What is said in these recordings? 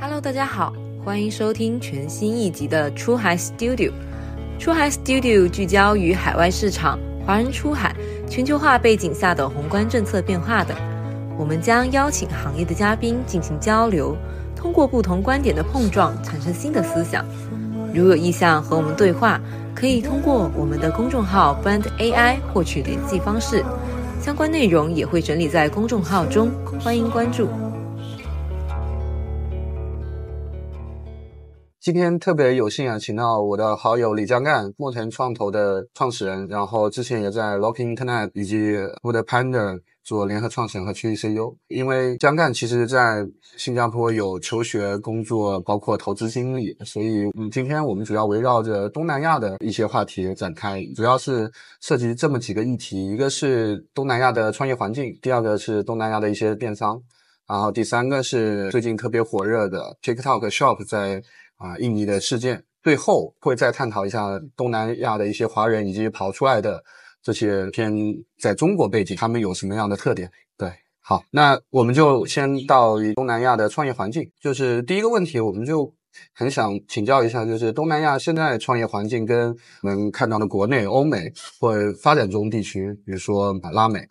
Hello，大家好，欢迎收听全新一集的出海 Studio。出海 Studio 聚焦于海外市场、华人出海、全球化背景下的宏观政策变化等。我们将邀请行业的嘉宾进行交流，通过不同观点的碰撞，产生新的思想。如有意向和我们对话，可以通过我们的公众号 Brand AI 获取联系方式，相关内容也会整理在公众号中，欢迎关注。今天特别有幸啊，请到我的好友李江干，墨腾创投的创始人，然后之前也在 Locking Internet 以及 Wood Panda 做联合创始人和区域 CEO。因为江干其实在新加坡有求学、工作，包括投资经历，所以嗯，今天我们主要围绕着东南亚的一些话题展开，主要是涉及这么几个议题：一个是东南亚的创业环境，第二个是东南亚的一些电商，然后第三个是最近特别火热的 TikTok Shop 在。啊，印尼的事件，最后会再探讨一下东南亚的一些华人以及跑出来的这些偏在中国背景，他们有什么样的特点？对，好，那我们就先到东南亚的创业环境，就是第一个问题，我们就很想请教一下，就是东南亚现在创业环境跟我们看到的国内、欧美或发展中地区，比如说拉美，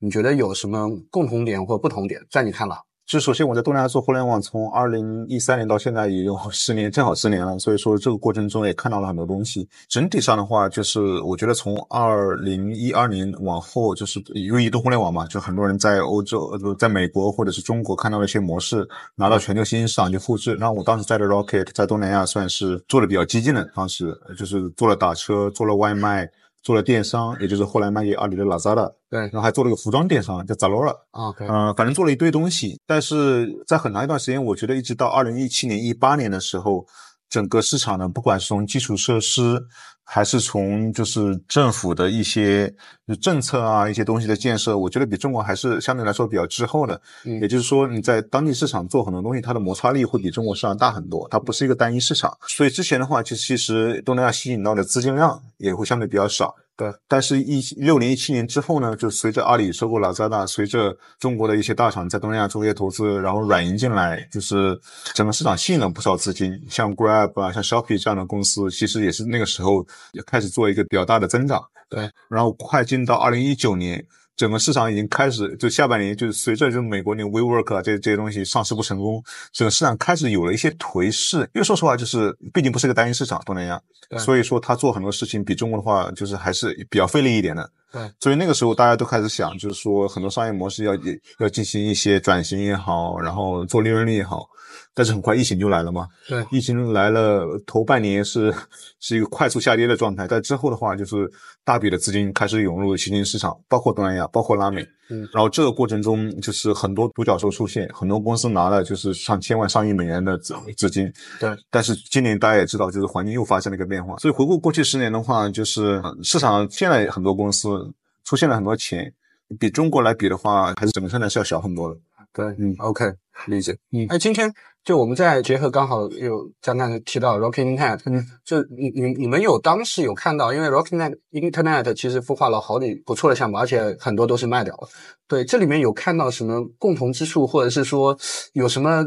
你觉得有什么共同点或不同点？在你看来？就首先我在东南亚做互联网，从二零一三年到现在也有 十年，正好十年了。所以说这个过程中也看到了很多东西。整体上的话，就是我觉得从二零一二年往后，就是因为移动互联网嘛，就很多人在欧洲、呃，在美国或者是中国看到了一些模式，拿到全球新兴市场去复制。然后我当时在的 Rocket 在东南亚算是做的比较激进的，当时就是做了打车，做了外卖。做了电商，也就是后来卖给阿里的 Lazada，对，然后还做了个服装电商叫 Zalora，啊，嗯，反正做了一堆东西。但是在很长一段时间，我觉得一直到二零一七年、一八年的时候，整个市场呢，不管是从基础设施，还是从就是政府的一些政策啊，一些东西的建设，我觉得比中国还是相对来说比较滞后的。嗯，也就是说，你在当地市场做很多东西，它的摩擦力会比中国市场大很多。它不是一个单一市场，所以之前的话，其实其实东南亚吸引到的资金量也会相对比较少。对，但是，一六年、一七年之后呢，就随着阿里收购拉扎达，随着中国的一些大厂在东南亚做一些投资，然后软银进来，就是整个市场吸引了不少资金，像 Grab 啊，像 Shopee 这样的公司，其实也是那个时候也开始做一个比较大的增长。对，然后快进到二零一九年。整个市场已经开始，就下半年，就是随着就美国那 WeWork 啊这这些东西上市不成功，整个市场开始有了一些颓势。因为说实话，就是毕竟不是个单一市场，东南亚，所以说他做很多事情比中国的话，就是还是比较费力一点的。对，所以那个时候大家都开始想，就是说很多商业模式要要进行一些转型也好，然后做利润率也好。但是很快疫情就来了嘛，对，疫情来了，头半年是 是一个快速下跌的状态，但之后的话就是大笔的资金开始涌入新兴市场，包括东南亚，包括拉美，嗯，然后这个过程中就是很多独角兽出现，很多公司拿了就是上千万、上亿美元的资资金，对，但是今年大家也知道，就是环境又发生了一个变化，所以回顾过去十年的话，就是市场现在很多公司出现了很多钱，比中国来比的话，还是整个生态是要小很多的。对，嗯，OK，理解。嗯，哎，今天就我们在结合，刚好有刚刚提到 Rocking Internet，嗯，就你你你们有当时有看到，因为 Rocking Internet 其实孵化了好几不错的项目，而且很多都是卖掉了。对，这里面有看到什么共同之处，或者是说有什么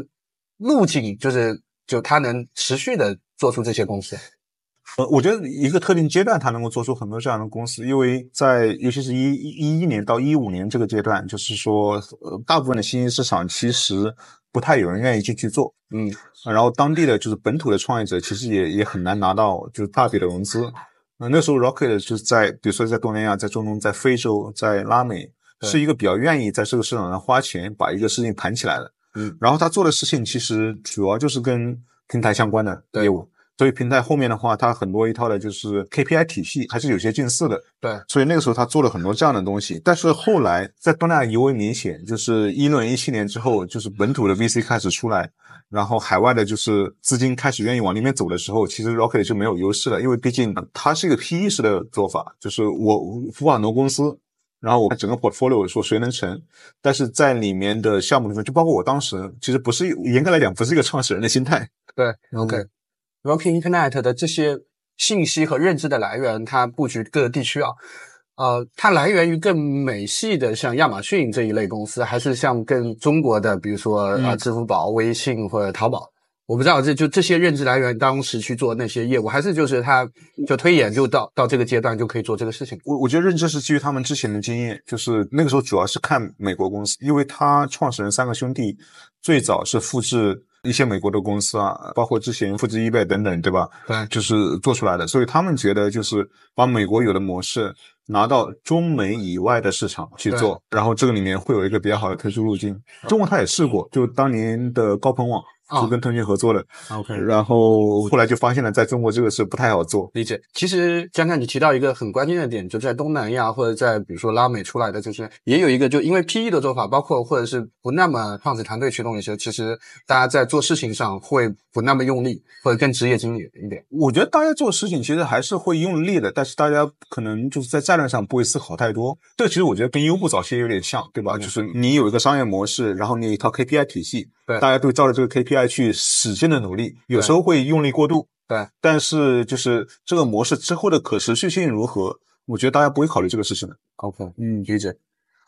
路径，就是就它能持续的做出这些公司。呃，我觉得一个特定阶段，它能够做出很多这样的公司，因为在尤其是一一一年到一五年这个阶段，就是说，呃，大部分的新兴市场其实不太有人愿意进去做，嗯，然后当地的就是本土的创业者，其实也也很难拿到就是大笔的融资。那那时候 Rocket 就是在比如说在东南亚、在中东、在非洲、在拉美，是一个比较愿意在这个市场上花钱把一个事情盘起来的，嗯，然后他做的事情其实主要就是跟平台相关的业务。所以平台后面的话，它很多一套的就是 KPI 体系，还是有些近似的。对，所以那个时候他做了很多这样的东西。但是后来在东南亚尤为明显，就是一六年、一七年之后，就是本土的 VC 开始出来，然后海外的就是资金开始愿意往里面走的时候，其实 Rocket 就没有优势了，因为毕竟它是一个 PE 式的做法，就是我孵化很多公司，然后我整个 portfolio 说谁能成，但是在里面的项目里面，就包括我当时，其实不是严格来讲不是一个创始人的心态。对，OK。Rocking Internet 的这些信息和认知的来源，它布局各个地区啊，呃，它来源于更美系的，像亚马逊这一类公司，还是像更中国的，比如说啊，支付宝、微信或者淘宝？我不知道这就这些认知来源当时去做那些业务，还是就是他就推演就到到这个阶段就可以做这个事情。我我觉得认知是基于他们之前的经验，就是那个时候主要是看美国公司，因为他创始人三个兄弟最早是复制。一些美国的公司啊，包括之前复制 eBay 等等，对吧？对，就是做出来的，所以他们觉得就是把美国有的模式拿到中美以外的市场去做，然后这个里面会有一个比较好的退出路径。中国他也试过，就当年的高朋网。是跟腾讯合作的，OK，然后后来就发现了，在中国这个是不太好做。理解。其实江江你提到一个很关键的点，就在东南亚或者在比如说拉美出来的这些，也有一个就因为 PE 的做法，包括或者是不那么创始团队驱动一些，其实大家在做事情上会不那么用力，或者更职业经理一点。我觉得大家做事情其实还是会用力的，但是大家可能就是在战略上不会思考太多。这其实我觉得跟优步早期有点像，对吧？就是你有一个商业模式，然后你有一套 KPI 体系。对，大家都照着这个 KPI 去使劲的努力，有时候会用力过度。对，但是就是这个模式之后的可持续性如何，我觉得大家不会考虑这个事情的。OK，嗯，理解。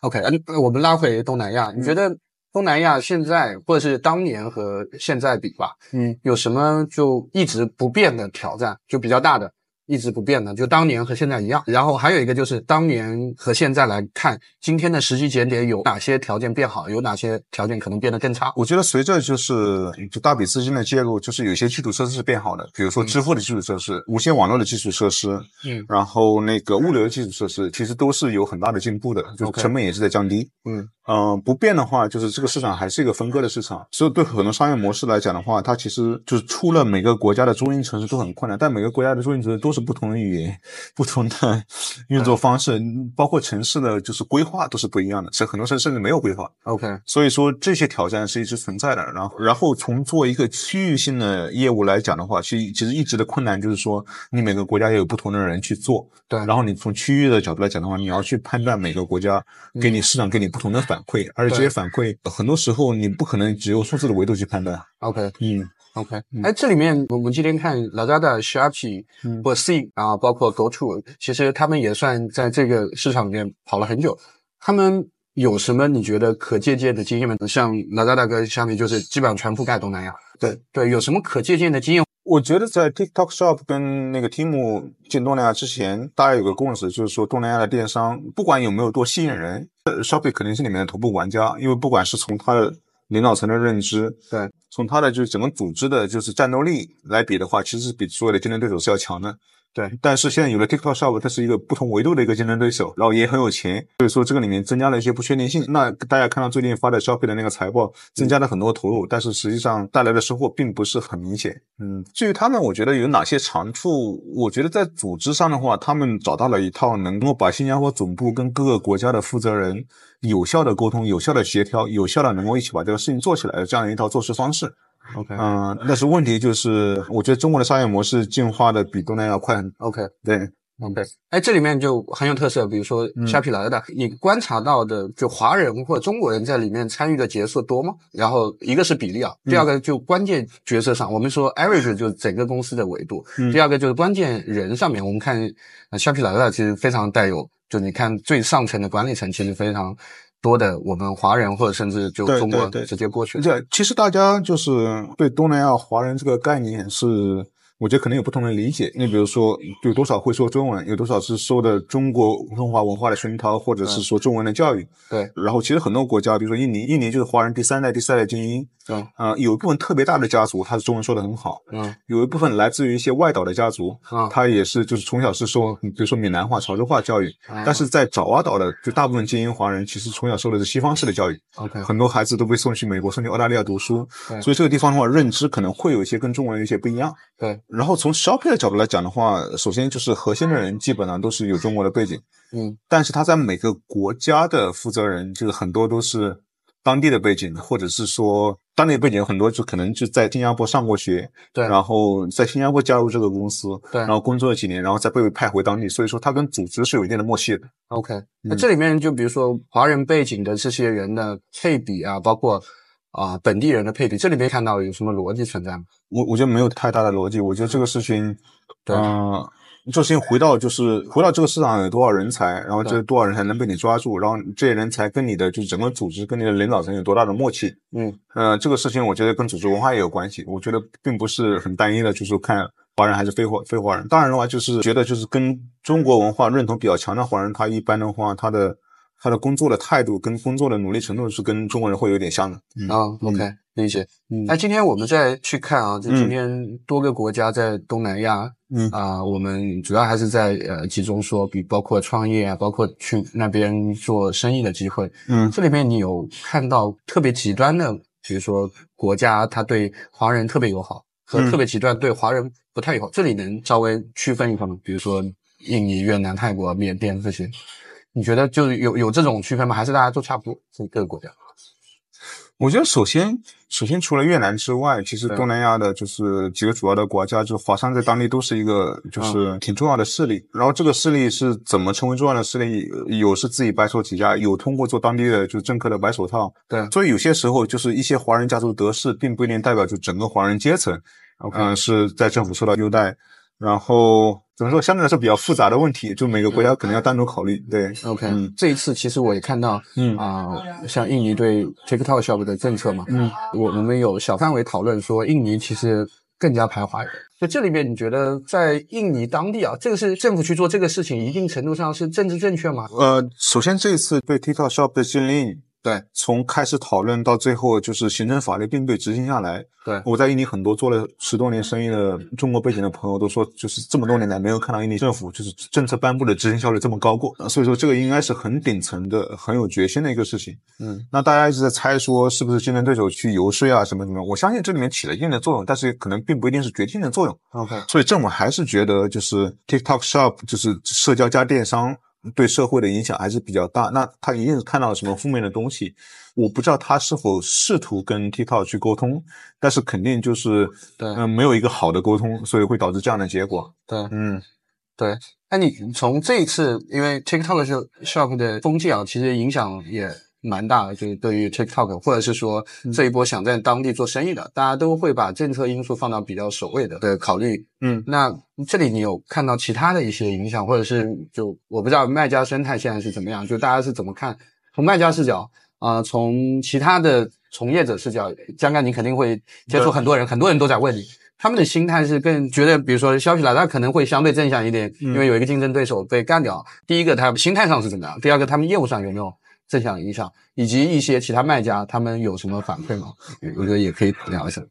OK，嗯，我们拉回东南亚，你觉得东南亚现在或者是当年和现在比吧，嗯，有什么就一直不变的挑战，就比较大的？一直不变的，就当年和现在一样。然后还有一个就是当年和现在来看，今天的时机节点有哪些条件变好，有哪些条件可能变得更差？我觉得随着就是就大笔资金的介入，就是有些基础设施是变好的，比如说支付的基础设施、无线网络的基础设施，嗯，然后那个物流的基础设施，其实都是有很大的进步的，就成本也是在降低。嗯嗯，不变的话，就是这个市场还是一个分割的市场，所以对很多商业模式来讲的话，它其实就是出了每个国家的中心城市都很困难，但每个国家的中心城市都。是不同的语言，不同的 运作方式，包括城市的就是规划都是不一样的，是很多城市甚至没有规划。OK，所以说这些挑战是一直存在的。然后，然后从做一个区域性的业务来讲的话，其实其实一直的困难就是说，你每个国家也有不同的人去做。对。然后你从区域的角度来讲的话，你要去判断每个国家给你市场给你不同的反馈，而且这些反馈很多时候你不可能只用数字的维度去判断。OK，嗯。OK，哎，这里面我们今天看 Lazada、Shopee 或 C 啊，包括 GoTo，其实他们也算在这个市场里面跑了很久。他们有什么你觉得可借鉴的经验吗？像 Lazada 跟 Shopee 就是基本上全覆盖东南亚。对对，有什么可借鉴的经验？我觉得在 TikTok Shop 跟那个 Temu 进东南亚之前，大家有个共识，就是说东南亚的电商不管有没有多吸引人，Shopee 肯定是里面的头部玩家，因为不管是从它的领导层的认知，对。从它的就是整个组织的，就是战斗力来比的话，其实是比所有的竞争对手是要强的。对，但是现在有了 TikTok Shop，它是一个不同维度的一个竞争对手，然后也很有钱，所以说这个里面增加了一些不确定性。那大家看到最近发的 Shopee 的那个财报，增加了很多投入，但是实际上带来的收获并不是很明显。嗯，至于他们，我觉得有哪些长处？我觉得在组织上的话，他们找到了一套能够把新加坡总部跟各个国家的负责人有效的沟通、有效的协调、有效的能够一起把这个事情做起来的这样一套做事方式。OK，嗯，但是问题就是，我觉得中国的商业模式进化的比东南亚快。OK，对，OK，哎，这里面就很有特色，比如说虾皮来的，你观察到的就华人或者中国人在里面参与的角色多吗？然后一个是比例啊，第二个就关键角色上，我们说 average 就是整个公司的维度，第二个就是关键人上面，我们看虾皮来的其实非常带有，就你看最上层的管理层其实非常。多的我们华人或者甚至就中国直接过去。这其实大家就是对东南亚华人这个概念是。我觉得可能有不同的理解。你比如说，有多少会说中文，有多少是受的中国中华文化的熏陶，或者是说中文的教育。对。然后，其实很多国家，比如说印尼，印尼就是华人第三代、第四代精英。嗯。啊，有一部分特别大的家族，他是中文说的很好。嗯。有一部分来自于一些外岛的家族，啊，他也是就是从小是受，比如说闽南话、潮州话教育。但是在爪哇岛的，就大部分精英华人，其实从小受的是西方式的教育。OK。很多孩子都被送去美国、送去澳大利亚读书。对。所以这个地方的话，认知可能会有一些跟中文有些不一样。对。然后从 shopping。角度来讲的话，首先就是核心的人基本上都是有中国的背景，嗯，但是他在每个国家的负责人，就是很多都是当地的背景，或者是说当地背景很多就可能就在新加坡上过学，对，然后在新加坡加入这个公司，对，然后工作了几年，然后再被派回当地，所以说他跟组织是有一定的默契的。OK，那这里面就比如说华人背景的这些人的配比啊，包括。啊，本地人的配比，这里面看到有什么逻辑存在吗？我我觉得没有太大的逻辑。我觉得这个事情，对，这事情回到就是回到这个市场有多少人才，然后这多少人才能被你抓住，然后这些人才跟你的就是整个组织跟你的领导层有多大的默契。嗯呃，这个事情我觉得跟组织文化也有关系。我觉得并不是很单一的，就是看华人还是非华非华人。当然的话，就是觉得就是跟中国文化认同比较强的华人，他一般的话，他的他的工作的态度跟工作的努力程度是跟中国人会有点像的。嗯啊，OK，理解。嗯那今天我们再去看啊，就嗯今天多个国家在东南亚嗯啊、我们主要还是在呃集中说，比包括创业啊，包括去那边做生意的机会。嗯这里面你有看到特别极端的，比如说国家他对华人特别友好，和嗯特别极端对华人不太友好，这里能稍微区分一下吗？比如说印尼、越南、泰国、缅甸这些，你觉得就是有有这种区分吗？还是大家都差不多？这各个国家？我觉得首先，首先除了越南之外，其实东南亚的就是几个主要的国家，就是华商在当地都是一个就是挺重要的势力。然后这个势力是怎么成为重要的势力？有是自己白手起家，有通过做当地的就是政客的白手套。对所以有些时候就是一些华人家族的得势，并不一定代表就整个华人阶层，OK 嗯、是在政府受到优待。然后怎么说，相对来说比较复杂的问题，就每个国家可能要单独考虑。对 OK，、嗯这一次其实我也看到，嗯啊、像印尼对 TikTok Shop 的政策嘛，嗯，我我们有小范围讨论说，印尼其实更加排华人。就这里面，你觉得在印尼当地啊，这个是政府去做这个事情，一定程度上是政治正确吗？呃，首先这一次对 TikTok Shop 的禁令，对，从开始讨论到最后就是行政法律并被执行下来。对我在印尼很多做了十多年生意的中国背景的朋友都说，就是这么多年来没有看到印尼政府就是政策颁布的执行效率这么高过。呃所以说这个应该是很顶层的、很有决心的一个事情。嗯，那大家一直在猜说是不是竞争对手去游说啊什么什么，我相信这里面起了一定的作用，但是可能并不一定是决定性的作用。OK，所以政府还是觉得，就是 TikTok Shop 就是社交加电商对社会的影响还是比较大。那他一定是看到了什么负面的东西，我不知道他是否试图跟 TikTok 去沟通，但是肯定就是对嗯、没有一个好的沟通，所以会导致这样的结果。对嗯对。那你从这一次，因为 TikTok Shop 的风气啊，其实影响也蛮大的，就是对于 TikTok，或者是说这一波想在当地做生意的，大家都会把政策因素放到比较首位的的考虑。嗯那这里你有看到其他的一些影响，或者是就我不知道卖家生态现在是怎么样，就大家是怎么看？从卖家视角啊、从其他的从业者视角，江干你肯定会接触很多人，很多人都在问你。他们的心态是更觉得，比如说消息来，他可能会相对正向一点，嗯因为有一个竞争对手被干掉。第一个，他心态上是怎么样？第二个，他们业务上有没有正向影响？以及一些其他卖家，他们有什么反馈吗？我觉得也可以聊一下。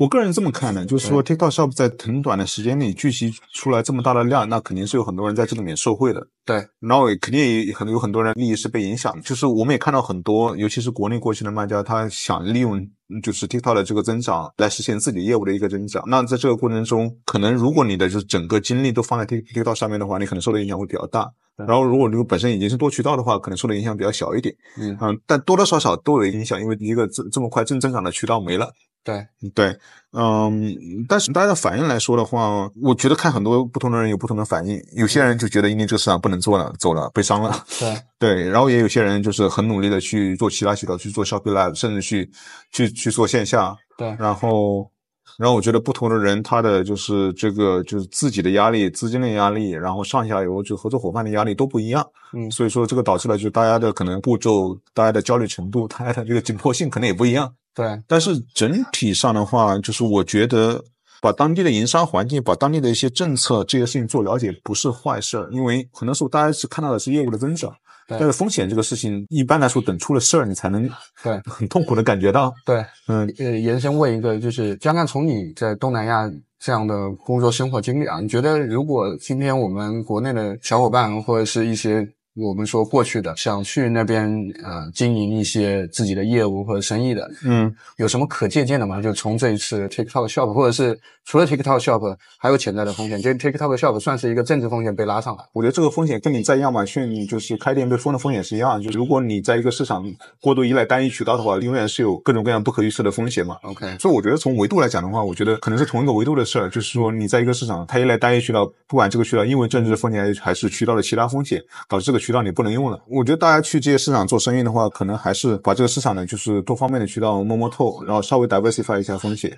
我个人这么看的，就是说 TikTok Shop 在很短的时间内聚集出来这么大的量，那肯定是有很多人在这里面受贿的。对，然后也肯定也很有很多人利益是被影响的，就是我们也看到很多，尤其是国内过去的卖家，他想利用嗯就是 TikTok 的这个增长来实现自己业务的一个增长。那在这个过程中，可能如果你的就是整个精力都放在 Tik TikTok 上面的话，你可能受的影响会比较大。然后如果你本身已经是多渠道的话，可能受的影响比较小一点。嗯嗯，但多多少少都有影响，因为一个这这么快正增长的渠道没了。对，对，嗯，但是大家的反应来说的话，我觉得看很多不同的人有不同的反应。有些人就觉得印尼这个市场不能做了，走了，悲伤了。对，对，然后也有些人就是很努力的去做其他渠道，去做 Shopee Live，甚至去去去做线下。对然后，然后我觉得不同的人他的就是这个就是自己的压力、资金的压力，然后上下游就合作伙伴的压力都不一样。嗯所以说这个导致了就是大家的可能步骤、大家的焦虑程度、大家的这个紧迫性可能也不一样。对，但是整体上的话，就是我觉得把当地的营商环境、把当地的一些政策这些事情做了解不是坏事儿，因为很多时候大家是看到的是业务的增长，对但是风险这个事情一般来说等出了事儿你才能对，很痛苦的感觉到。对。嗯呃，延伸问一个，就是江干，从你在东南亚这样的工作生活经历啊，你觉得如果今天我们国内的小伙伴或者是一些我们说过去的想去那边呃经营一些自己的业务或者生意的，嗯，有什么可借鉴的吗？就从这一次 TikTok Shop，或者是除了 TikTok Shop 还有潜在的风险，这 TikTok Shop 算是一个政治风险被拉上来。我觉得这个风险跟你在亚马逊就是开店被封的风险是一样的，就是如果你在一个市场过度依赖单一渠道的话，永远是有各种各样不可预测的风险嘛。OK，所以我觉得从维度来讲的话，我觉得可能是同一个维度的事儿，就是说你在一个市场，它依赖单一渠道，不管这个渠道因为政治风险还是渠道的其他风险，导致这个渠道你不能用了。我觉得大家去这些市场做生意的话，可能还是把这个市场呢就是多方面的渠道摸摸透，然后稍微 diversify 一下风险。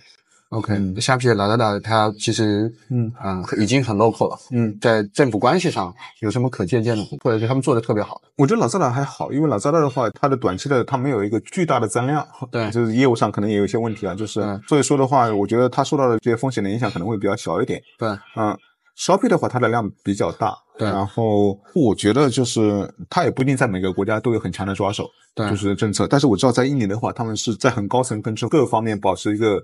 OK，嗯虾皮的老大大它其实嗯嗯已经很 local 了，嗯，在政府关系上有什么可借鉴的，或者是他们做的特别好的？我觉得老扎达还好，因为老扎达的话，它的短期的它没有一个巨大的增量，对 就是业务上可能也有一些问题啊，就是嗯所以说的话，我觉得它受到的这些风险的影响可能会比较小一点。对，嗯，Shopee 的话，它的量比较大，对然后我觉得就是它也不一定在每个国家都有很强的抓手，对就是政策。但是我知道在印尼的话，他们是在很高层跟各个方面保持一个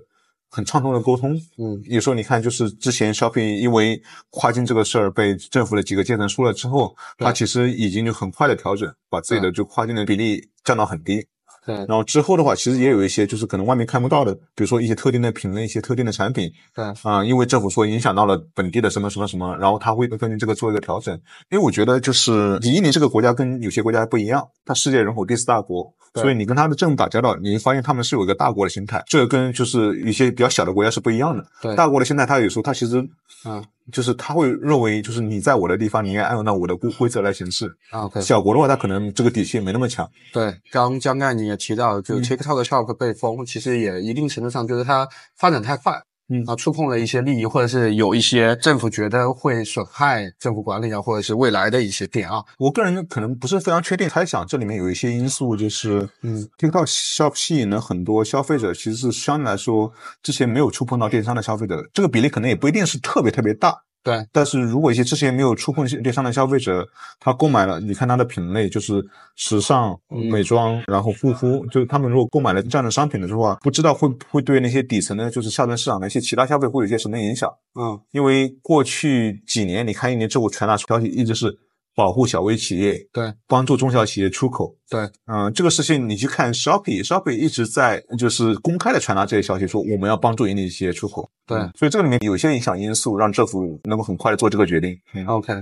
很畅通的沟通。嗯有时候你看，就是之前 Shopee 因为跨境这个事儿被政府的几个阶层说了之后，对它其实已经就很快的调整，把自己的就跨境的比例降到很低。对然后之后的话，其实也有一些就是可能外面看不到的，比如说一些特定的品类、一些特定的产品，对啊、因为政府说影响到了本地的什么什么什么，然后他会根据这个做一个调整。因为我觉得就是印尼这个国家跟有些国家不一样，它世界人口第四大国，所以你跟它的政府打交道，你会发现他们是有一个大国的心态，这个跟就是一些比较小的国家是不一样的。对大国的心态，它有时候它其实嗯就是他会认为就是你在我的地方，你应该按照我的规规则来行事。啊 OK，小国的话，他可能这个底气没那么强。对，刚江干你也提到，就嗯 TikTok Shop 被封，其实也一定程度上就是它发展太快，嗯啊，触碰了一些利益，或者是有一些政府觉得会损害政府管理啊，或者是未来的一些点啊。我个人可能不是非常确定，猜想这里面有一些因素，就是嗯，TikTok Shop 吸引了很多消费者，其实是相对来说之前没有触碰到电商的消费者，这个比例可能也不一定是特别特别大。对，但是如果一些之前没有触碰电商的消费者，他购买了，你看他的品类就是时尚、嗯。美妆，然后护肤，就是他们如果购买了这样的商品的话，不知道会不会对那些底层的，就是下端市场的一些其他消费会有一些什么影响。嗯。因为过去几年，你看一年之后传达消息一直是保护小微企业，对，帮助中小企业出口。对，嗯、这个事情你去看 Shopee，Shopee 一直在就是公开的传达这些消息，说我们要帮助盈利企业出口。对嗯所以这个里面有些影响因素，让政府能够很快的做这个决定。嗯 OK，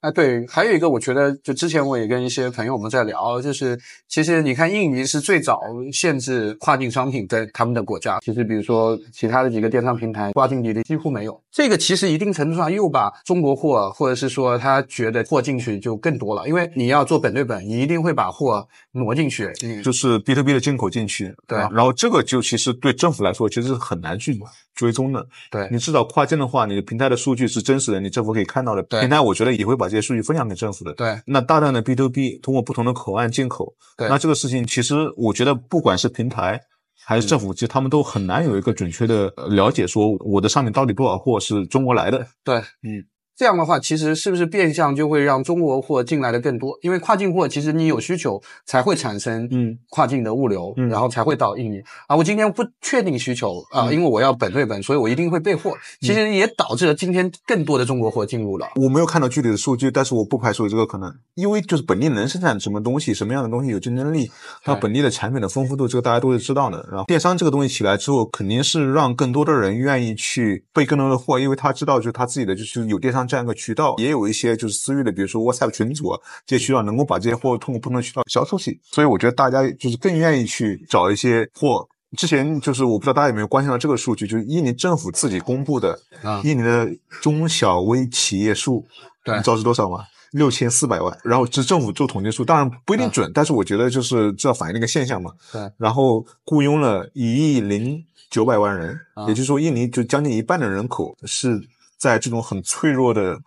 哎，对，还有一个，我觉得就之前我也跟一些朋友我们在聊，就是其实你看印尼是最早限制跨境商品在他们的国家，其实比如说其他的几个电商平台跨境比例几乎没有，这个其实一定程度上又把中国货或者是说他觉得货进去就更多了，因为你要做本对本，你一定会把货挪进去，就是 B to B 的进口进去，对啊然后这个就其实对政府来说其实是很难去追踪的。对你至少跨境的话，你的平台的数据是真实的，你政府可以看到的。对平台我觉得也会把这些数据分享给政府的。对那大量的 B to B 通过不同的口岸进口，对那这个事情其实我觉得不管是平台还是政府，其实他们都很难有一个准确的呃了解，说我的商品到底多少货是中国来的。对，嗯。这样的话，其实是不是变相就会让中国货进来的更多？因为跨境货其实你有需求才会产生嗯跨境的物流，嗯然后才会到印尼啊。我今天不确定需求啊，嗯因为我要本对本，所以我一定会备货。其实也导致了今天更多的中国货进入了。我没有看到具体的数据，但是我不排除有这个可能，因为就是本地能生产什么东西，什么样的东西有竞争力，它对本地的产品的丰富度，这个大家都是知道的。然后电商这个东西起来之后，肯定是让更多的人愿意去备更多的货，因为他知道就是他自己的就是有电商这样一个渠道，也有一些就是私域的，比如说 WhatsApp 群组啊，这些渠道能够把这些货通过不同的渠道销售去，所以我觉得大家就是更愿意去找一些货。之前就是我不知道大家有没有关心到这个数据，就是印尼政府自己公布的啊印尼的中小微企业数，对你知道是多少吗？六千四百万。然后这政府做统计数，当然不一定准，但是我觉得就是这反映了一个现象嘛。对，然后雇佣了一亿零九百万人，啊也就是说，印尼就将近一半的人口是在这种很脆弱的。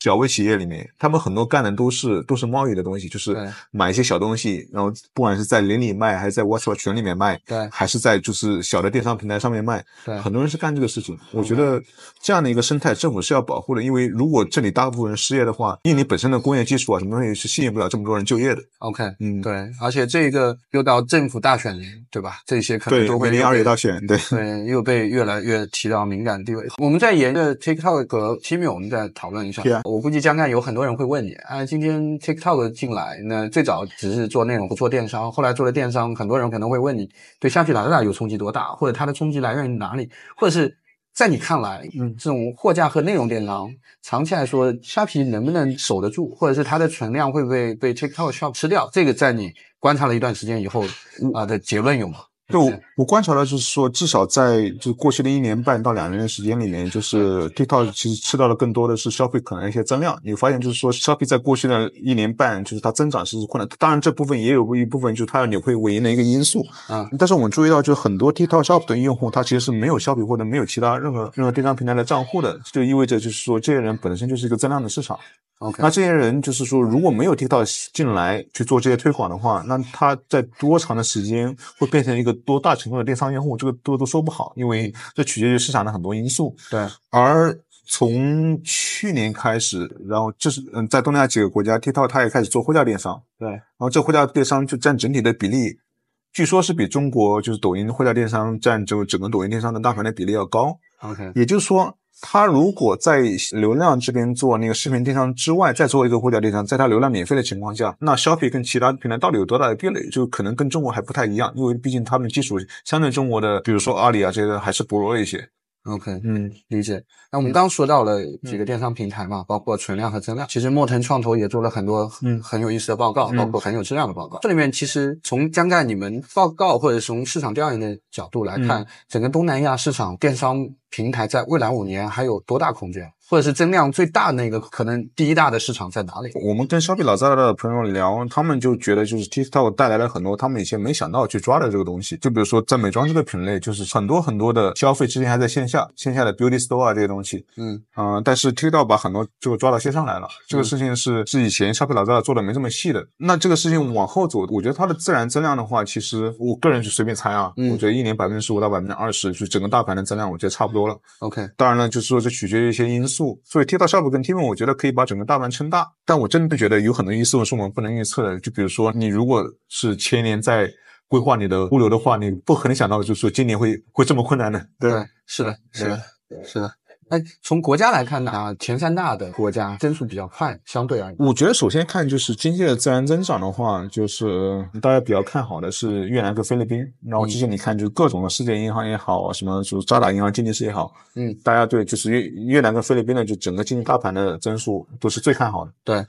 小微企业里面，他们很多干的都是都是贸易的东西，就是买一些小东西，然后不管是在邻里卖，还是在 WhatsApp 群里面卖，对还是在就是小的电商平台上面卖，对很多人是干这个事情。我觉得这样的一个生态，政府是要保护的，因为如果这里大部分人失业的话，印尼本身的工业基础啊，什么东西是吸引不了这么多人就业的。OK，嗯，对，而且这个又到政府大选，对吧？这些可能，都会二月大选，对，对，又被越来越提到敏感地位。我们在沿着 TikTok 和 Timi，我们再讨论一下。Yeah 我估计将看有很多人会问你，啊，今天 TikTok 进来，那最早只是做内容不做电商，后来做了电商，很多人可能会问你，对虾皮老大有冲击多大，或者它的冲击来源于哪里，或者是在你看来，嗯这种货架和内容电商长期来说，虾皮能不能守得住，或者是它的存量会不会被 TikTok Shop 吃掉？这个在你观察了一段时间以后啊、的结论有吗？就我我观察到，就是说，至少在就过去的一年半到两年的时间里面，就是 TikTok 其实吃到的更多的是消费可能一些增量。你发现就是说，消费在过去的一年半，就是它增长是困难。当然，这部分也有一部分就是它要扭亏为盈的一个因素啊。但是我们注意到，就是很多 TikTok Shop 的用户，他其实是没有消费或者没有其他任何任何电商平台的账户的，就意味着就是说，这些人本身就是一个增量的市场。OK，那这些人就是说，如果没有 TikTok 进来去做这些推广的话，那他在多长的时间会变成一个多大程度的电商用户，这个都都说不好，因为这取决于市场的很多因素。对，而从去年开始，然后就是嗯，在东南亚几个国家，TikTok 它也开始做货架电商。对，然后这货架电商就占整体的比例，据说是比中国就是抖音货架电商占就整个抖音电商的大盘的比例要高。OK，也就是说。他如果在流量这边做那个视频电商之外，再做一个呼叫电商，在他流量免费的情况下，那 Shopee 跟其他平台到底有多大的壁垒？就可能跟中国还不太一样，因为毕竟他们的基础相对中国的，比如说阿里啊这些还是薄弱一些。OK，嗯，理解。那我们刚刚说到了几个电商平台嘛，包括存量和增量。其实墨腾创投也做了很多嗯很有意思的报告，嗯包括很有质量的报告。这里面其实从江干你们报告或者从市场调研的角度来看，嗯整个东南亚市场电商平台在未来五年还有多大空间？或者是增量最大那个可能第一大的市场在哪里？我们跟消费老 za 的的朋友聊，他们就觉得就是 TikTok 带来了很多他们以前没想到去抓的这个东西。就比如说在美妆这个品类，就是很多很多的消费之前还在线下，线下的 Beauty Store 啊这些东西，嗯嗯、但是 TikTok 把很多就抓到线上来了。这个事情是是以前消费老的做的没这么细的。那这个事情往后走，我觉得它的自然增量的话，其实我个人就随便猜啊，嗯我觉得一年百分之十五到百分之二十，就整个大盘的增量，我觉得差不多了。，OK，当然了，就是说这取决于一些因素，所以 TikTok Shop 跟 Tim，我觉得可以把整个大盘撑大。但我真的觉得有很多因素是我们不能预测的，就比如说你如果是前年在规划你的物流的话，你不可能想到就是说今年会会这么困难的。对对，是的，是的，是的。那从国家来看呢，啊，前三大的国家增速比较快，相对而言。我觉得首先看就是经济的自然增长的话，就是大家比较看好的是越南跟菲律宾。然后之前你看，就是各种的世界银行也好，什么就是渣打银行、经济师也好，嗯，大家对就是越越南跟菲律宾的就整个经济大盘的增速都是最看好的。对，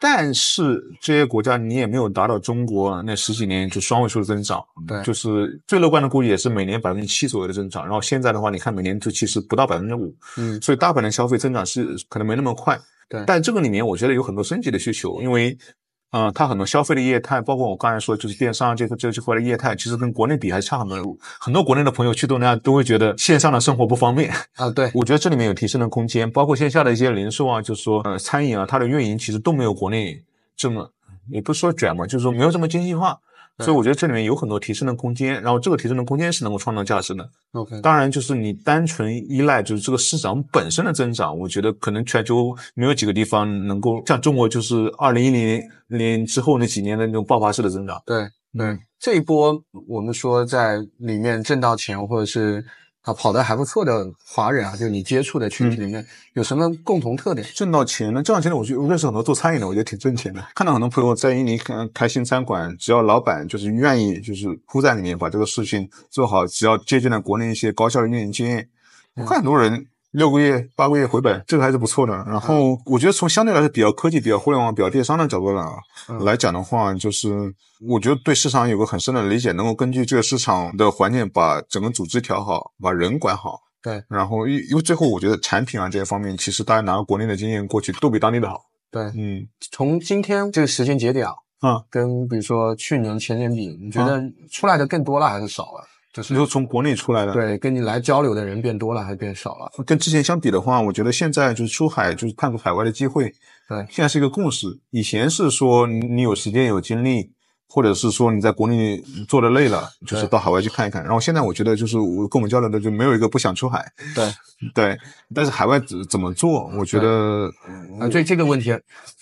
但是这些国家你也没有达到中国那十几年就双位数的增长，对就是最乐观的估计也是每年百分之七左右的增长。然后现在的话，你看每年就其实不到百分之五，嗯，所以大盘的消费增长是可能没那么快。对但这个里面我觉得有很多升级的需求，因为。啊、它很多消费的业态，包括我刚才说，就是电商这个这这块的业态，其实跟国内比还是差很多。很多国内的朋友去东南亚都会觉得线上的生活不方便，啊，对，我觉得这里面有提升的空间，包括线下的一些零售啊，就是说呃餐饮啊，它的运营其实都没有国内这么，也不是说卷嘛，就是说没有这么精细化，对所以我觉得这里面有很多提升的空间，然后这个提升的空间是能够创造价值的。OK，当然，就是你单纯依赖就是这个市场本身的增长，我觉得可能全球没有几个地方能够像中国，就是二零一零年之后那几年的那种爆发式的增长。对对嗯，这一波我们说在里面挣到钱，或者是啊跑得还不错的华人啊，就你接触的群体里面、有什么共同特点？挣到钱呢？挣到钱的，我觉得我认识很多做餐饮的，我觉得挺挣钱的。看到很多朋友在印尼开开新餐馆，只要老板就是愿意，就是扑在里面把这个事情做好，只要借鉴了国内一些高效的运营经验，我看很多人六个月、八个月回本，这个还是不错的。然后我觉得从相对来说比较科技、比较互联网、比较电商的角度来嗯来讲的话，就是我觉得对市场有个很深的理解，能够根据这个市场的环境把整个组织调好，把人管好。对然后因因为最后我觉得产品啊这些方面，其实大家拿国内的经验过去都比当地的好。对，嗯从今天这个时间节点啊，啊，跟比如说去年前年比，你觉得出来的更多了还是少了？就是你说从国内出来的，，对，跟你来交流的人变多了还是变少了？跟之前相比的话，我觉得现在就是出海，就是探索海外的机会，对现在是一个共识。以前是说你你有时间有精力，或者是说你在国内做的累了，就是到海外去看一看。然后现在我觉得就是我跟我们交流的就没有一个不想出海，对，对。但是海外怎怎么做，我觉得啊，对这个问题，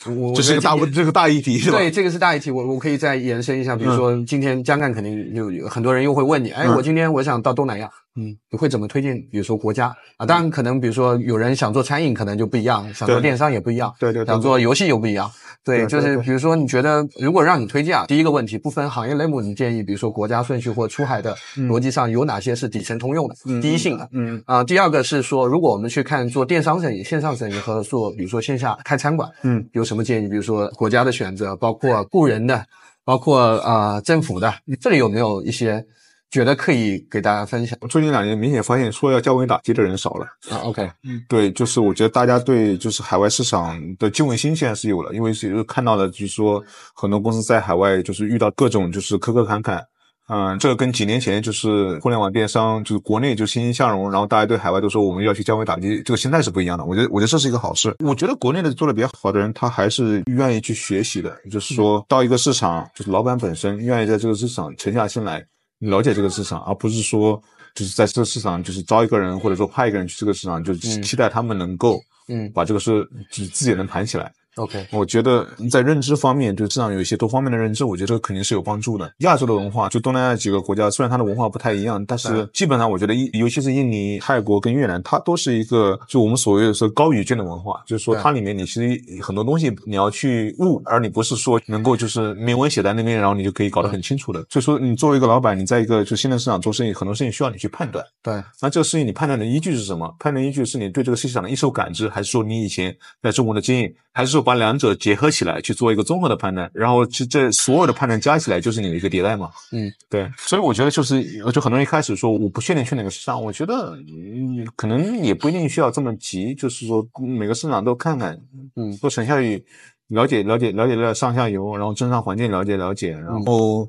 我这是个大问，这个大议题是吧？对，这个是大议题，我我可以再延伸一下，比如说今天江干肯定有有很多人又会问你，哎，嗯我今天我想到东南亚，嗯，你会怎么推荐？比如说国家啊，当然可能比如说有人想做餐饮，可能就不一样，想做电商也不一样，对对对想做游戏又不一样。对，对就是比如说你觉得如果让你推荐啊，第一个问题不分行业类目，你建议比如说国家顺序或出海的逻辑上有哪些是底层通用的、嗯第一性的？嗯啊、第二个是说，如果我们去看做电商生意、线上生意和做比如说线下开餐馆，嗯有什么建议？比如说国家的选择，包括雇人的，包括啊、呃政府的，这里有没有一些觉得可以给大家分享？最近两年明显发现说要降维打击的人少了。啊，OK，对，就是我觉得大家对就是海外市场的敬畏心现在是有了，因为是看到了，就是说很多公司在海外就是遇到各种就是磕磕坎坎。嗯，这个跟几年前就是互联网电商，就是国内就欣欣向荣，然后大家对海外都说我们要去降维打击，这个心态是不一样的。我觉得，我觉得这是一个好事。我觉得国内的做的比较好的人，他还是愿意去学习的，就是说到一个市场，就是老板本身愿意在这个市场沉下心来了解这个市场，而不是说就是在这个市场就是招一个人或者说派一个人去这个市场，就期待他们能够嗯把这个事自自己能盘起来。OK，我觉得在认知方面，对市场有一些多方面的认知，我觉得这个肯定是有帮助的。亚洲的文化，就东南亚几个国家，虽然它的文化不太一样，但是基本上我觉得，印尤其是印尼、泰国跟越南，它都是一个就我们所谓的说高语境的文化，就是说它里面你其实很多东西你要去悟，而你不是说能够就是明文写在那边，然后你就可以搞得很清楚的。所以说，你作为一个老板，你在一个就新的市场做生意，很多事情需要你去判断。对，那这个事情你判断的依据是什么？判断依据是你对这个市场的一手感知，还是说你以前在中国的经验，还是说把两者结合？起来去做一个综合的判断，然后这这所有的判断加起来就是你的一个迭代嘛。嗯，对。所以我觉得就是，就很多人一开始说我不确定去哪个市场，我觉得嗯可能也不一定需要这么急，就是说每个市场都看看，嗯，做成效率了解了解了解了上下游，然后政商环境了解了解，然后。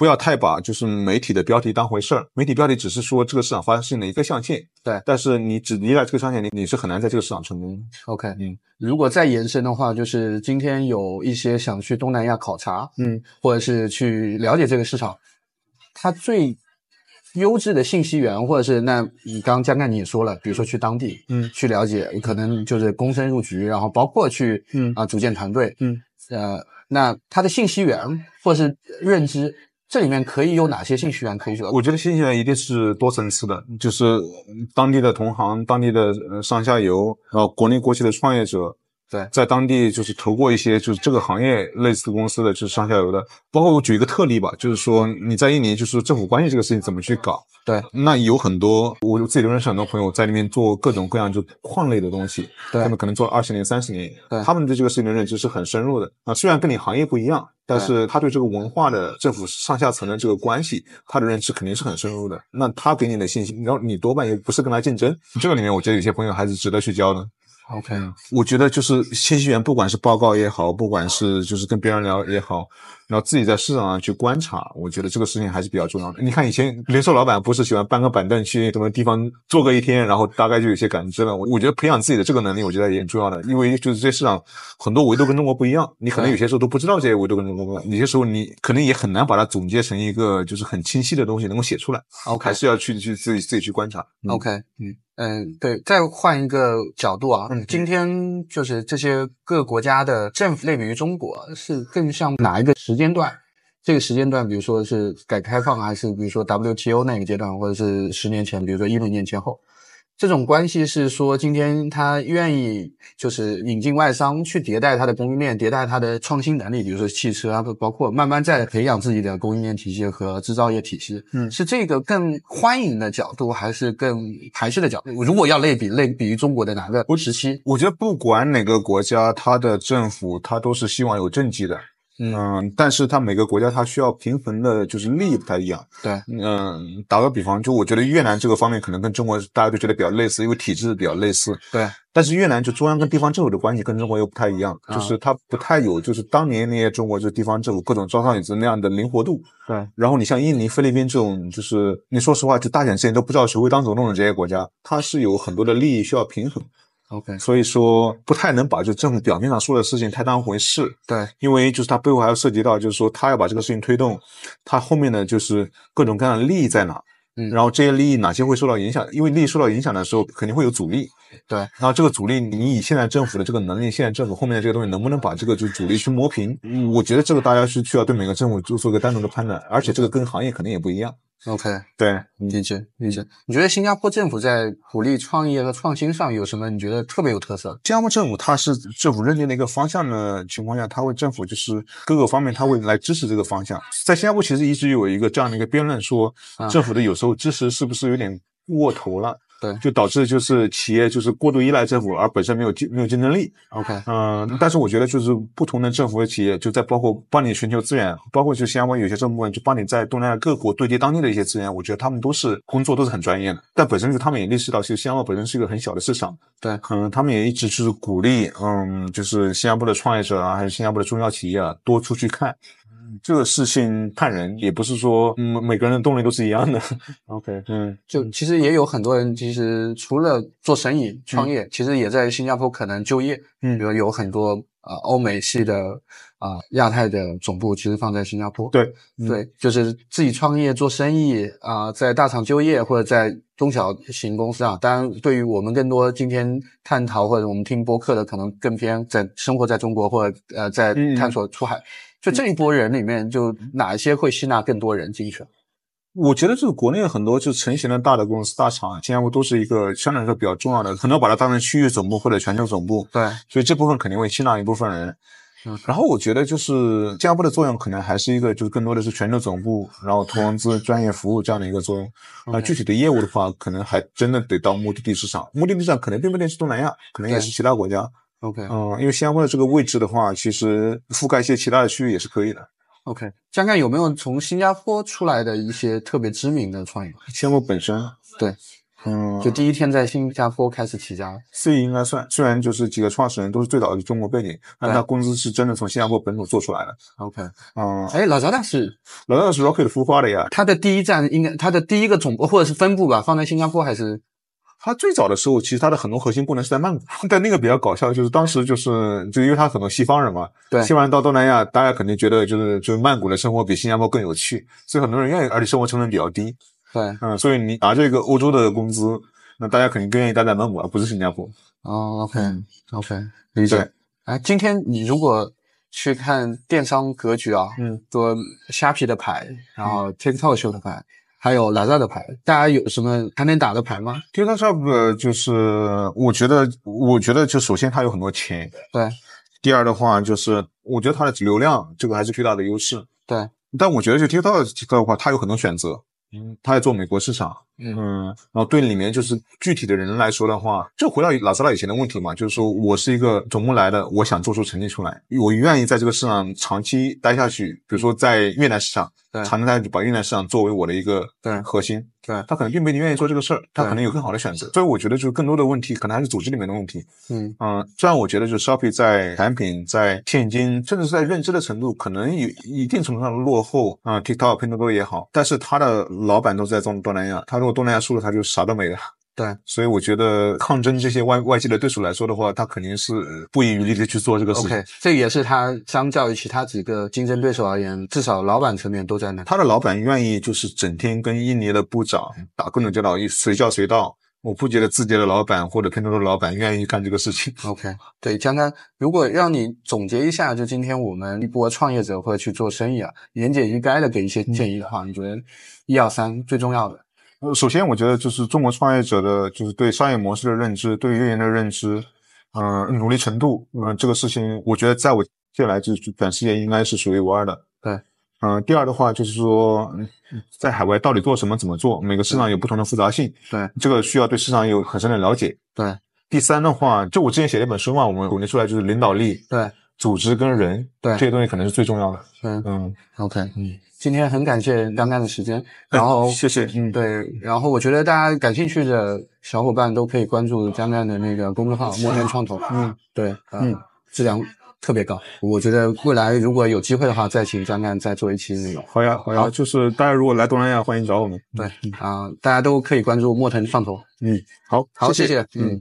不要太把就是媒体的标题当回事儿，媒体标题只是说这个市场发生的一个象限，对，但是你只依赖这个象限，你你是很难在这个市场成功。OK，嗯，如果再延伸的话，就是今天有一些想去东南亚考察，嗯，或者是去了解这个市场，它最优质的信息源，或者是那你刚刚江干你也说了，比如说去当地，嗯，去了解，可能就是躬身入局，然后包括去，嗯啊，组建团队，嗯，呃，那它的信息源或是认知。这里面可以有哪些信息源可以说？我觉得信息源一定是多层次的，就是当地的同行、当地的上下游，然后国内国际的创业者。对，在当地就是投过一些就是这个行业类似公司的，就是上下游的。包括我举一个特例吧，就是说你在印尼，就是政府关系这个事情怎么去搞？对，那有很多我自己都认识很多朋友在里面做各种各样就矿类的东西，对，他们可能做了二十年、三十年，对，他们对这个事情的认知是很深入的啊。虽然跟你行业不一样，但是他对这个文化的政府上下层的这个关系，他的认知肯定是很深入的。那他给你的信息，然后你多半也不是跟他竞争，这个里面我觉得有些朋友还是值得去交的。OK，我觉得就是信息源，不管是报告也好，不管是就是跟别人聊也好。然后自己在市场上去观察，我觉得这个事情还是比较重要的。你看以前零售老板不是喜欢搬个板凳去什么地方坐个一天，然后大概就有些感知了。我我觉得培养自己的这个能力，我觉得也很重要的。因为就是这市场很多维度跟中国不一样，你可能有些时候都不知道这些维度跟中国不一样。有些时候你可能也很难把它总结成一个就是很清晰的东西能够写出来。OK，还是要去去自己自己去观察。OK，嗯嗯，对。再换一个角度啊，嗯今天就是这些各个国家的政府类比于中国，是更像哪一个时间段？这个时间段，比如说是改革开放，还是比如说 WTO 那个阶段，或者是十年前，比如说一零年前后，这种关系是说，今天他愿意就是引进外商去迭代它的供应链，迭代它的创新能力，比如说汽车啊，包括慢慢在培养自己的供应链体系和制造业体系。嗯，是这个更欢迎的角度，还是更排斥的角度？如果要类比，类比于中国的哪个时期？我觉得不管哪个国家，它的政府它都是希望有政绩的。嗯，但是它每个国家它需要平衡的，就是利益不太一样。对，嗯，打个比方，就我觉得越南这个方面可能跟中国大家都觉得比较类似，因为体制比较类似。对，但是越南就中央跟地方政府的关系跟中国又不太一样，就是它不太有，就是当年那些中国就地方政府各种招商引资那样的灵活度。对，然后你像印尼、菲律宾这种，就是你说实话，就大选之前都不知道谁会当总统的这些国家，它是有很多的利益需要平衡。OK，所以说不太能把就政府表面上说的事情太当回事。对，因为就是它背后还要涉及到，就是说他要把这个事情推动，他后面的就是各种各样的利益在哪，嗯，然后这些利益哪些会受到影响？因为利益受到影响的时候，肯定会有阻力。对，然后这个阻力，你以现在政府的这个能力，现在政府后面的这个东西能不能把这个就阻力去磨平？我觉得这个大家是需要对每个政府做做一个单独的判断，而且这个跟行业肯定也不一样。OK，对，理解理解。你觉得新加坡政府在鼓励创业和创新上有什么？你觉得特别有特色？新加坡政府它是政府认定的一个方向的情况下，它会政府就是各个方面它会来支持这个方向。在新加坡其实一直有一个这样的一个辩论，说政府的有时候支持是不是有点过头了？对就导致就是企业就是过度依赖政府，而本身没有竞没有竞争力。OK，嗯，但是我觉得就是不同的政府和企业，就在包括帮你寻求资源，包括就新加坡有些政府部门就帮你在东南亚各国对接当地的一些资源，我觉得他们都是工作都是很专业的。但本身就他们也意识到，其实新加坡本身是一个很小的市场，对可嗯，他们也一直就是鼓励，嗯，就是新加坡的创业者啊，还是新加坡的中小企业啊，多出去看。这个事情看人，也不是说嗯每个人的动力都是一样的。OK，嗯，就其实也有很多人，其实除了做生意、创业，其实也在新加坡可能就业。嗯比如有很多呃欧美系的啊、亚太的总部，其实放在新加坡。对，嗯对，就是自己创业做生意啊、在大厂就业或者在中小型公司啊。当然，对于我们更多今天探讨或者我们听播客的，可能更偏在生活在中国或者呃在嗯探索出海。就这一波人里面，就哪一些会吸纳更多人进去？我觉得就是国内很多就成型的大的公司、大厂，新加坡都是一个相对来说比较重要的，很多把它当成区域总部或者全球总部，对，所以这部分肯定会吸纳一部分人。嗯然后我觉得就是新加坡的作用可能还是一个，就是更多的是全球总部，然后投融资、专业服务这样的一个作用。那 OK 具体的业务的话，可能还真的得到目的地市场。目的地市场可能并不一定是东南亚，可能也是其他国家。OK 嗯，因为新加坡的这个位置的话，其实覆盖一些其他的区域也是可以的。OK，江干有没有从新加坡出来的一些特别知名的创业？新加坡本身，对，嗯，就第一天在新加坡开始起家。C 应该算，虽然就是几个创始人都是最早的中国背景，但对他公司是真的从新加坡本土做出来的。OK，嗯，哎，老赵大是老大是 Rocket 孵化的呀。他的第一站应该他的第一个总部或者是分部吧，放在新加坡还是他最早的时候，其实它的很多核心功能是在曼谷，但那个比较搞笑，就是当时就是就因为它很多西方人嘛，对西方人到东南亚，大家肯定觉得就是就是曼谷的生活比新加坡更有趣，所以很多人愿意，而且生活成本比较低，对嗯，所以你拿这个欧洲的工资，那大家肯定更愿意待在曼谷，而不是新加坡。哦，OK OK，理解对。哎，今天你如果去看电商格局啊，嗯，做虾皮的牌，然后 TikTok Shop 的牌，还有 Lazada 的牌，大家有什么还能打的牌吗？TikTok Shop 就是我觉得，我觉得就首先它有很多钱，对第二的话就是我觉得它的流量这个还是最大的优势。对，但我觉得就 TikTok TikTok 的话，它有很多选择。嗯，它在做美国市场，嗯。嗯，然后对里面就是具体的人来说的话，就回到老斯拉以前的问题嘛，就是说我是一个总部来的，我想做出成绩出来，我愿意在这个市场长期待下去，比如说在越南市场，对。长期待下去，把越南市场作为我的一个对。核心，对他可能并不一定愿意做这个事儿，他可能有更好的选择，所以我觉得就是更多的问题可能还是组织里面的问题，嗯。嗯，虽然我觉得就是 Shopee 在产品、在现金，甚至是在认知的程度，可能有一定程度上的落后啊、t i k t o k 拼多多也好，但是他的老板都在中东南亚，他如果东南亚输了，他就啥都没了。对，所以我觉得抗争这些外外界的对手来说的话，他肯定是不遗余力的去做这个事情。，OK，这也是他相较于其他几个竞争对手而言，至少老板层面都在那。他的老板愿意就是整天跟印尼的部长打各种交道，随叫随到。我不觉得自己的老板或者拼多多的老板愿意干这个事情。OK，对，江刚，如果让你总结一下，就今天我们一波创业者或者去做生意啊，言简意赅的给一些建议的话，你觉得一二三最重要的？呃，首先我觉得就是中国创业者的就是对商业模式的认知，对运营的认知，嗯、努力程度，嗯、这个事情我觉得在我接下来就是短时间应该是数一无二的。对，嗯、第二的话就是说，嗯在海外到底做什么，怎么做，每个市场有不同的复杂性，对这个需要对市场有很深的了解。对第三的话，就我之前写了一本书嘛，我们总结出来就是领导力、对组织跟人，对这些东西可能是最重要的。嗯嗯，，OK，嗯，今天很感谢刚刚的时间，然后谢谢，嗯，对，然后我觉得大家感兴趣的小伙伴都可以关注江干的那个公众号“摩天创投”。嗯，对，嗯，质量特别高。我觉得未来如果有机会的话，再请江干再做一期内容。好呀，好呀，好就是大家如果来东南亚，欢迎找我们。对啊、大家都可以关注莫腾创投。嗯，好，好，谢谢谢，嗯。